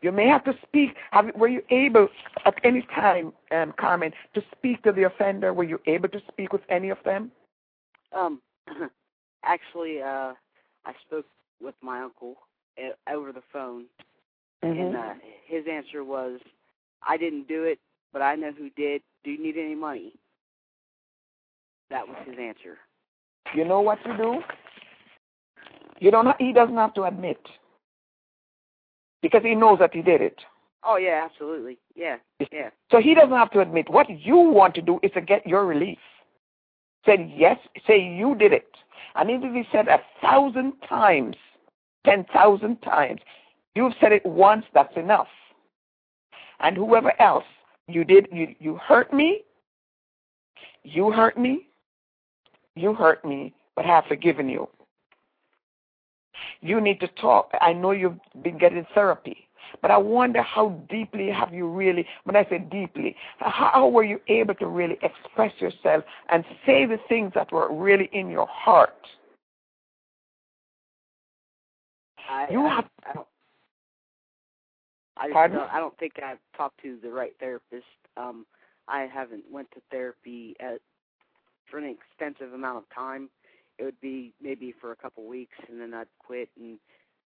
You may have to speak. Have, were you able at any time, um, Carmen, to speak to the offender? Were you able to speak with any of them? Um, actually, uh, I spoke with my uncle uh, over the phone, mm-hmm. and uh, his answer was, "I didn't do it, but I know who did. Do you need any money?" That was his answer. You know what to do. You don't. He doesn't have to admit because he knows that he did it. Oh yeah, absolutely. Yeah, yeah. So he doesn't have to admit. What you want to do is to get your relief. Say yes. Say you did it. And even if he said a thousand times, ten thousand times, you've said it once. That's enough. And whoever else you did, you you hurt me. You hurt me. You hurt me, but I have forgiven you. You need to talk. I know you've been getting therapy, but I wonder how deeply have you really, when I say deeply, how were you able to really express yourself and say the things that were really in your heart? I, you I, have. I don't, I, Pardon? Don't, I don't think I've talked to the right therapist. Um, I haven't went to therapy at, for an extensive amount of time it would be maybe for a couple weeks and then I'd quit and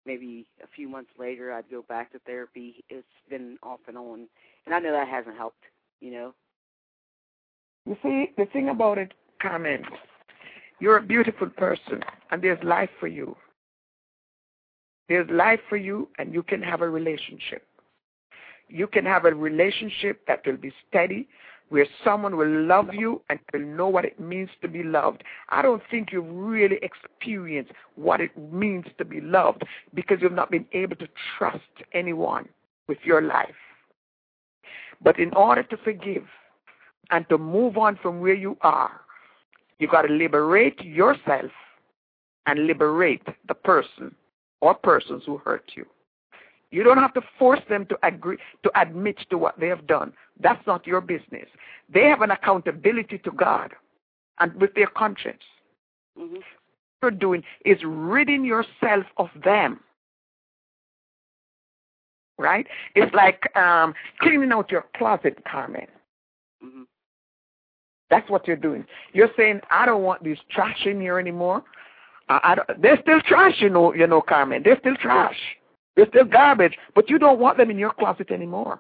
maybe a few months later I'd go back to therapy. It's been off and on. And I know that hasn't helped, you know. You see, the thing about it, Carmen, you're a beautiful person and there's life for you. There's life for you and you can have a relationship. You can have a relationship that will be steady, where someone will love you and will know what it means to be loved. I don't think you've really experienced what it means to be loved because you've not been able to trust anyone with your life. But in order to forgive and to move on from where you are, you've got to liberate yourself and liberate the person or persons who hurt you. You don't have to force them to agree to admit to what they have done. That's not your business. They have an accountability to God and with their conscience. Mm-hmm. What you're doing is ridding yourself of them. Right? It's like um, cleaning out your closet, Carmen. Mm-hmm. That's what you're doing. You're saying, I don't want this trash in here anymore. I, I don't, they're still trash, you know, you know, Carmen. They're still trash. They're still garbage, but you don't want them in your closet anymore.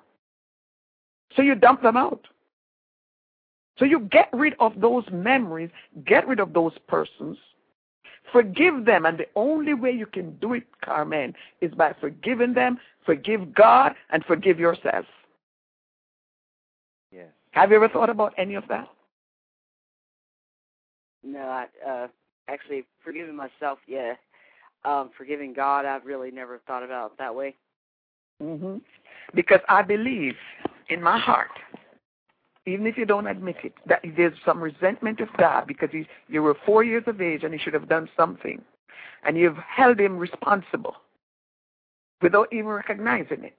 So you dump them out. So you get rid of those memories, get rid of those persons, forgive them, and the only way you can do it, Carmen, is by forgiving them, forgive God, and forgive yourself. Yes. Have you ever thought about any of that? No, I uh actually forgiving myself, yeah. Um, forgiving God, I've really never thought about that way. hmm Because I believe in my heart, even if you don't admit it, that there's some resentment of God because he, you were four years of age and he should have done something. And you've held him responsible without even recognizing it.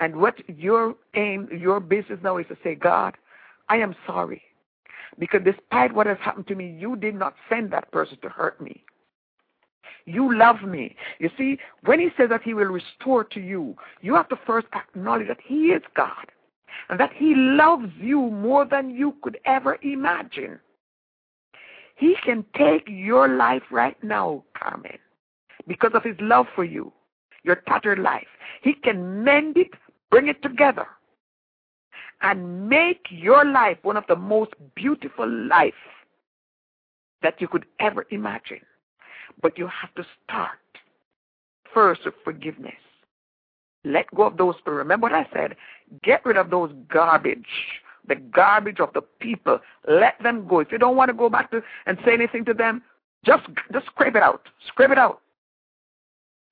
And what your aim, your business now is to say, God, I am sorry. Because despite what has happened to me, you did not send that person to hurt me. You love me. You see, when he says that he will restore to you, you have to first acknowledge that he is God and that he loves you more than you could ever imagine. He can take your life right now, Carmen, because of his love for you, your tattered life. He can mend it, bring it together, and make your life one of the most beautiful life that you could ever imagine. But you have to start first with forgiveness. Let go of those. Remember what I said? Get rid of those garbage, the garbage of the people. Let them go. If you don't want to go back to and say anything to them, just just scrape it out. Scrape it out.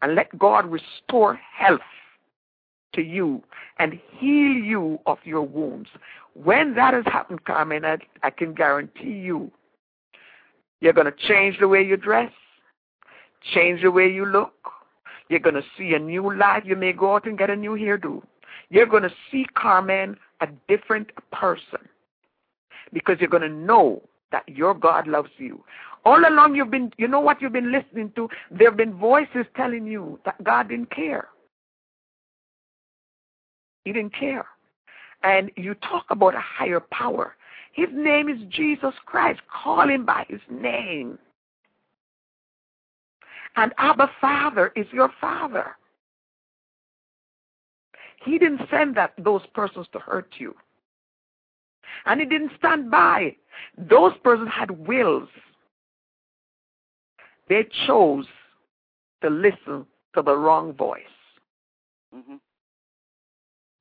And let God restore health to you and heal you of your wounds. When that has happened, Carmen, I, I can guarantee you, you're going to change the way you dress, change the way you look. You're going to see a new life. You may go out and get a new hairdo. You're going to see Carmen a different person. because you're going to know that your God loves you. All along you've been, you know what you've been listening to? There have been voices telling you that God didn't care. He didn't care. And you talk about a higher power. His name is Jesus Christ. Call him by his name. And Abba Father is your Father. He didn't send that those persons to hurt you. And he didn't stand by. Those persons had wills. They chose to listen to the wrong voice. Mm-hmm.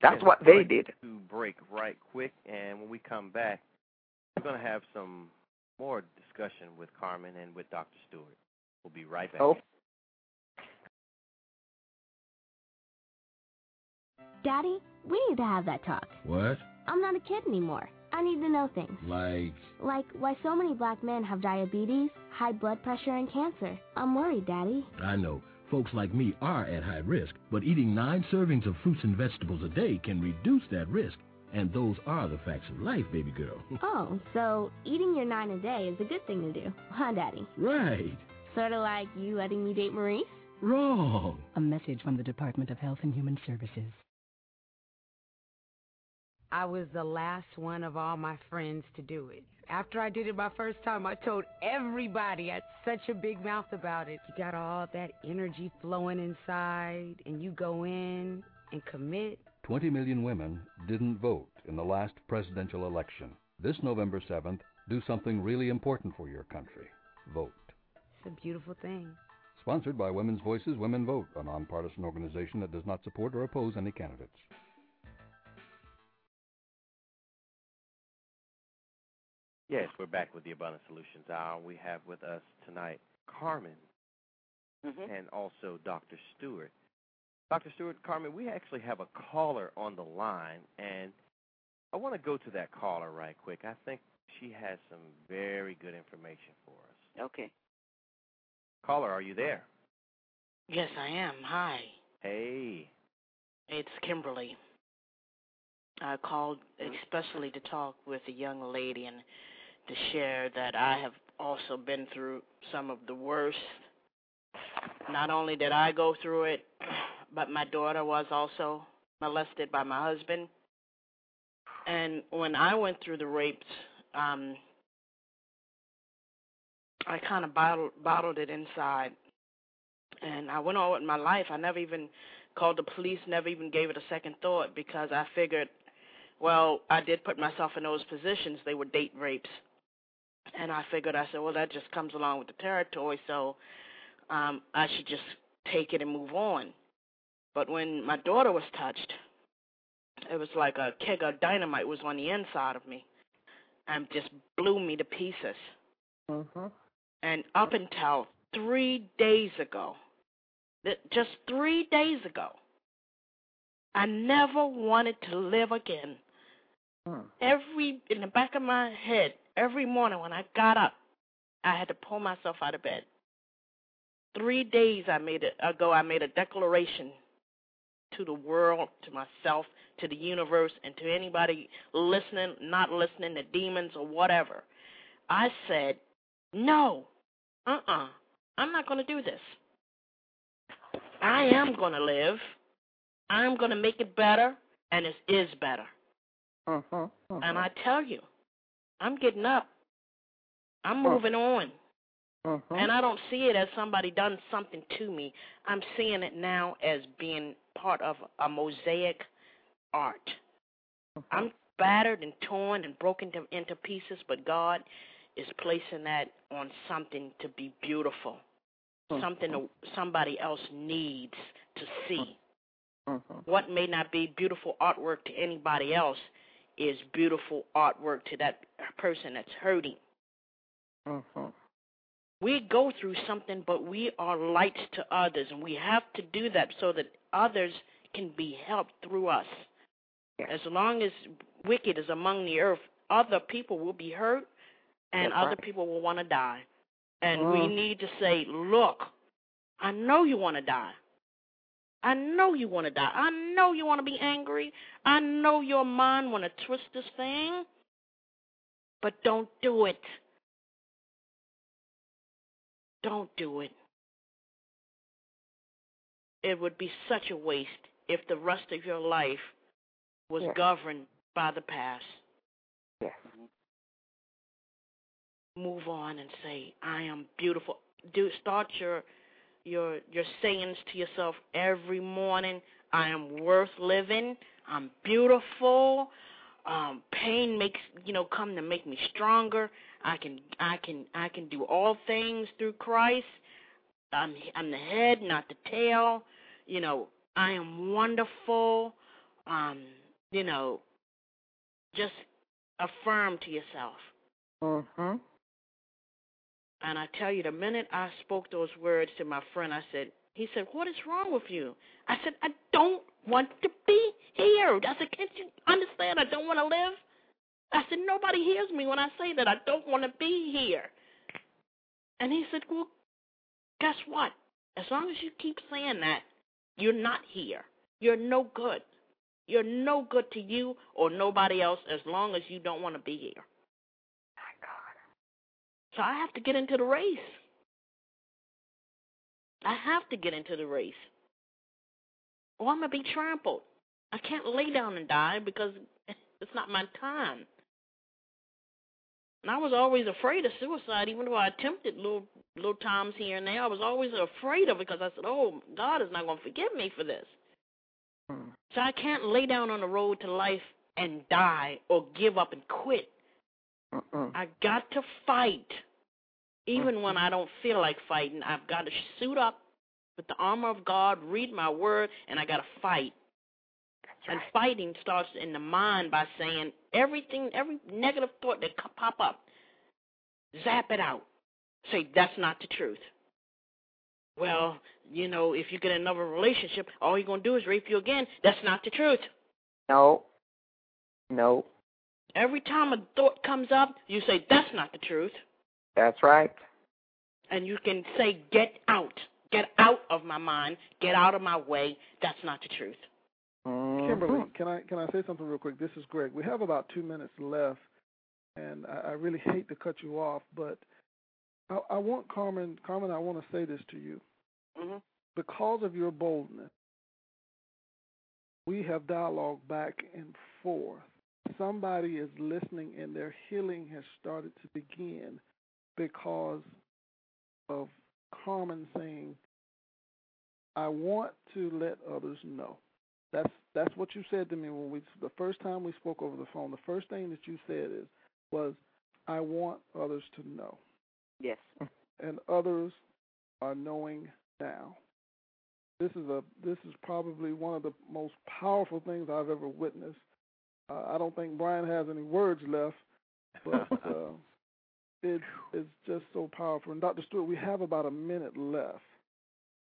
That's what they did. To break right quick, and when we come back, we're going to have some more discussion with Carmen and with Dr. Stewart. We'll be right back. Oh. Daddy, we need to have that talk. What? I'm not a kid anymore. I need to know things. Like, Like why so many black men have diabetes, high blood pressure, and cancer. I'm worried, Daddy. I know, folks like me are at high risk, but eating nine servings of fruits and vegetables a day can reduce that risk. And those are the facts of life, baby girl. Oh, so eating your nine a day is a good thing to do, huh, Daddy? right. Sort of like you letting me date Maurice? Wrong. A message from the Department of Health and Human Services. I was the last one of all my friends to do it. After I did it my first time, I told everybody I had such a big mouth about it. You got all that energy flowing inside, and you go in and commit. 20 million women didn't vote in the last presidential election. This November 7th, do something really important for your country. Vote. It's a beautiful thing. Sponsored by Women's Voices Women Vote, a nonpartisan organization that does not support or oppose any candidates. Yes, we're back with the Abundant Solutions Hour. We have with us tonight Carmen Mm-hmm. and also Dr. Stewart. Dr. Stewart, Carmen, we actually have a caller on the line, and I want to go to that caller right quick. I think she has some very good information for us. Okay. Caller, are you there? Yes, I am. Hi. Hey. It's Kimberly. I called especially to talk with a young lady and to share that I have also been through some of the worst. Not only did I go through it, but my daughter was also molested by my husband. And when I went through the rapes, um, I kind of bottled bottled it inside, and I went on with my life. I never even called the police, never even gave it a second thought because I figured, well, I did put myself in those positions. They were date rapes, and I figured I said, well, that just comes along with the territory, so um, I should just take it and move on. But when my daughter was touched, it was like a keg of dynamite was on the inside of me, and just blew me to pieces. Mm-hmm. And up until three days ago, just three days ago, I never wanted to live again. Hmm. Every in the back of my head, every morning when I got up, I had to pull myself out of bed. Three days I made it ago, I made a declaration to the world, to myself, to the universe, and to anybody listening, not listening, the demons or whatever. I said, no, uh-uh, I'm not going to do this. I am going to live. I'm going to make it better, and it is better. Mm-hmm. And I tell you, I'm getting up. I'm moving on. Mm-hmm. And I don't see it as somebody done something to me. I'm seeing it now as being part of a mosaic art. I'm battered and torn and broken to, into pieces, but God is placing that on something to be beautiful, something that somebody else needs to see. Mm-hmm. What may not be beautiful artwork to anybody else is beautiful artwork to that person that's hurting. Mm-hmm. We go through something, but we are lights to others, and we have to do that so that others can be helped through us. As long as wicked is among the earth, other people will be hurt, and That's other right. people will want to die. And we Mm. need to say, look, I know you want to die. I know you want to die. I know you want to be angry. I know your mind want to twist this thing. But don't do it. Don't do it. It would be such a waste if the rest of your life was Yes. governed by the past. Yes. Move on and say, I am beautiful. Do start your your your sayings to yourself every morning. I am worth living. I'm beautiful. Um, pain makes you know come to make me stronger. I can I can I can do all things through Christ. I'm I'm the head, not the tail. You know, I am wonderful. Um, you know, just affirm to yourself. Mhm. And I tell you, the minute I spoke those words to my friend, I said, he said, what is wrong with you? I said, I don't want to be here. I said, can't you understand? I don't want to live. I said, nobody hears me when I say that. I don't want to be here. And he said, well, guess what? As long as you keep saying that, you're not here. You're no good. You're no good to you or nobody else as long as you don't want to be here. So I have to get into the race. I have to get into the race. Or I'm going to be trampled. I can't lay down and die because it's not my time. And I was always afraid of suicide, even though I attempted little little times here and there. I was always afraid of it because I said, "Oh, God is not going to forgive me for this." Hmm. So I can't lay down on the road to life and die or give up and quit. I got to fight. Even when I don't feel like fighting, I've got to suit up with the armor of God, read my word, and I got to fight. And fighting starts in the mind by saying everything, every negative thought that pop up, zap it out. Say that's not the truth. Well, you know, if you get another relationship, all you're gonna do is rape you again. That's not the truth. No. No. Every time a thought comes up, you say that's not the truth, That's right. and you can say get out, get out of my mind, get out of my way. That's not the truth. Kimberly, can I can I say something real quick? This is Greg. We have about two minutes left, and I, I really hate to cut you off, but I, I want Carmen. Carmen, I want to say this to you. Mhm. Because of your boldness, we have dialogue back and forth. Somebody is listening, and their healing has started to begin because of Carmen saying, "I want to let others know." That's that's what you said to me when we the first time we spoke over the phone. The first thing that you said is was I want others to know. Yes. And others are knowing now. This is a this is probably one of the most powerful things I've ever witnessed. Uh, I don't think Brian has any words left, but uh, it is just so powerful. And Dr. Stewart, we have about a minute left.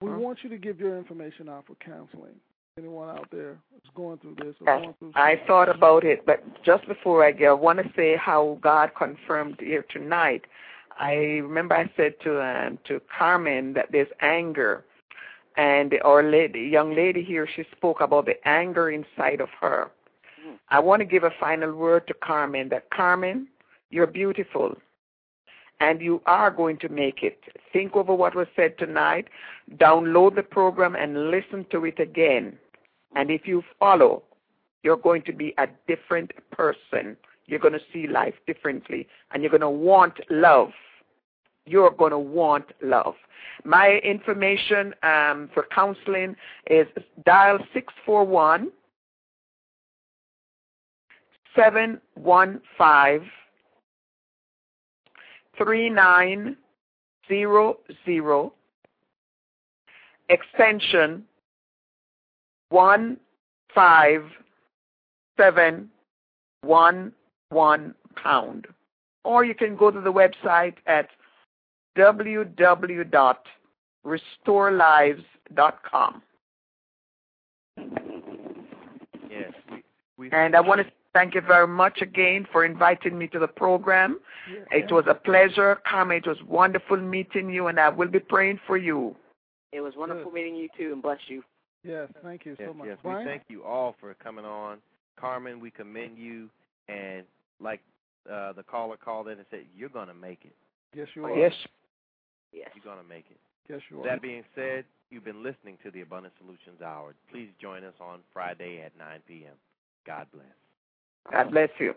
We Mhm. want you to give your information out for counseling. Anyone out there is going through this or Yes, going through I thought about it, but just before I go, I want to say how God confirmed here tonight. I remember I said to um, to Carmen that there's anger, and our lady, young lady here, she spoke about the anger inside of her. I want to give a final word to Carmen that Carmen, you're beautiful, and you are going to make it. Think over what was said tonight. Download the program and listen to it again. And if you follow, you're going to be a different person. You're going to see life differently, and you're going to want love. You're going to want love. My information um, for counseling is dial 641 715 3900 extension one five seven one one pound. Or you can go to the website at www.restorelives.com. Yes, we, we And I want to thank you very much again for inviting me to the program. It was a pleasure. Carmen, it was wonderful meeting you, and I will be praying for you. It was wonderful meeting you too, and bless you. Yes, thank you Yes, so much. yes. We thank you all for coming on. Carmen, we commend you. And like uh, the caller called in and said, "You're going to make it." Yes, you are. Yes. Yes. You're going to make it. Yes, you are. That being said, you've been listening to the Abundant Solutions Hour. Please join us on Friday at 9 p.m. God bless. God bless you.